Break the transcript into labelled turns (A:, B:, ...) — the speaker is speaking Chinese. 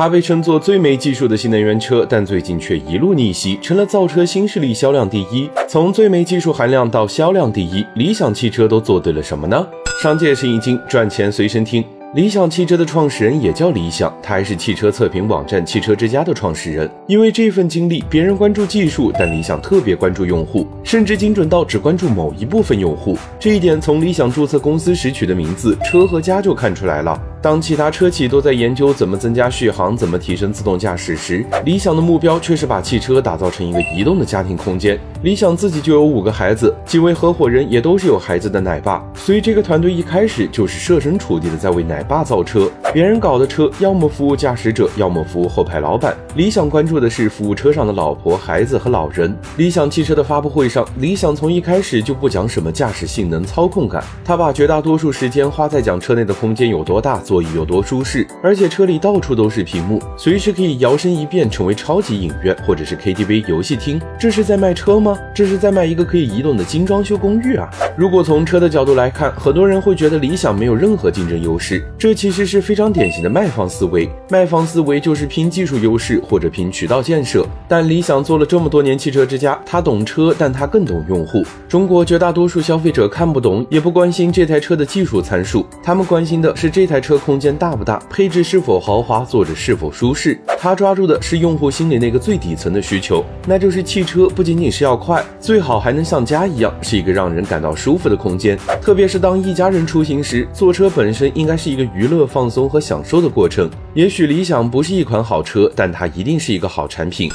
A: 它被称作最没技术的新能源车，但最近却一路逆袭，成了造车新势力销量第一。从最没技术含量到销量第一，理想汽车都做对了什么呢？商界是一经赚钱随身听。理想汽车的创始人也叫理想，他还是汽车测评网站汽车之家的创始人。因为这份经历，别人关注技术，但理想特别关注用户，甚至精准到只关注某一部分用户。这一点从理想注册公司时取的名字“车和家”就看出来了。当其他车企都在研究怎么增加续航、怎么提升自动驾驶时，理想的目标却是把汽车打造成一个移动的家庭空间。理想自己就有五个孩子，几位合伙人也都是有孩子的奶爸，所以这个团队一开始就是设身处地的在为奶爸造车。别人搞的车，要么服务驾驶者，要么服务后排老板。理想关注的是服务车上的老婆、孩子和老人。理想汽车的发布会上，理想从一开始就不讲什么驾驶性能、操控感，他把绝大多数时间花在讲车内的空间有多大。座椅有多舒适，而且车里到处都是屏幕，随时可以摇身一变成为超级影院或者是 KTV 游戏厅。这是在卖车吗？这是在卖一个可以移动的精装修公寓啊！如果从车的角度来看，很多人会觉得理想没有任何竞争优势，这其实是非常典型的卖方思维。卖方思维就是拼技术优势或者拼渠道建设。但理想做了这么多年汽车之家，他懂车，但他更懂用户。中国绝大多数消费者看不懂，也不关心这台车的技术参数，他们关心的是这台车。空间大不大，配置是否豪华，坐着是否舒适？他抓住的是用户心里那个最底层的需求，那就是汽车不仅仅是要快，最好还能像家一样，是一个让人感到舒舒服的空间。特别是当一家人出行时，坐车本身应该是一个娱乐、放松和享受的过程。也许理想不是一款好车，但它一定是一个好产品。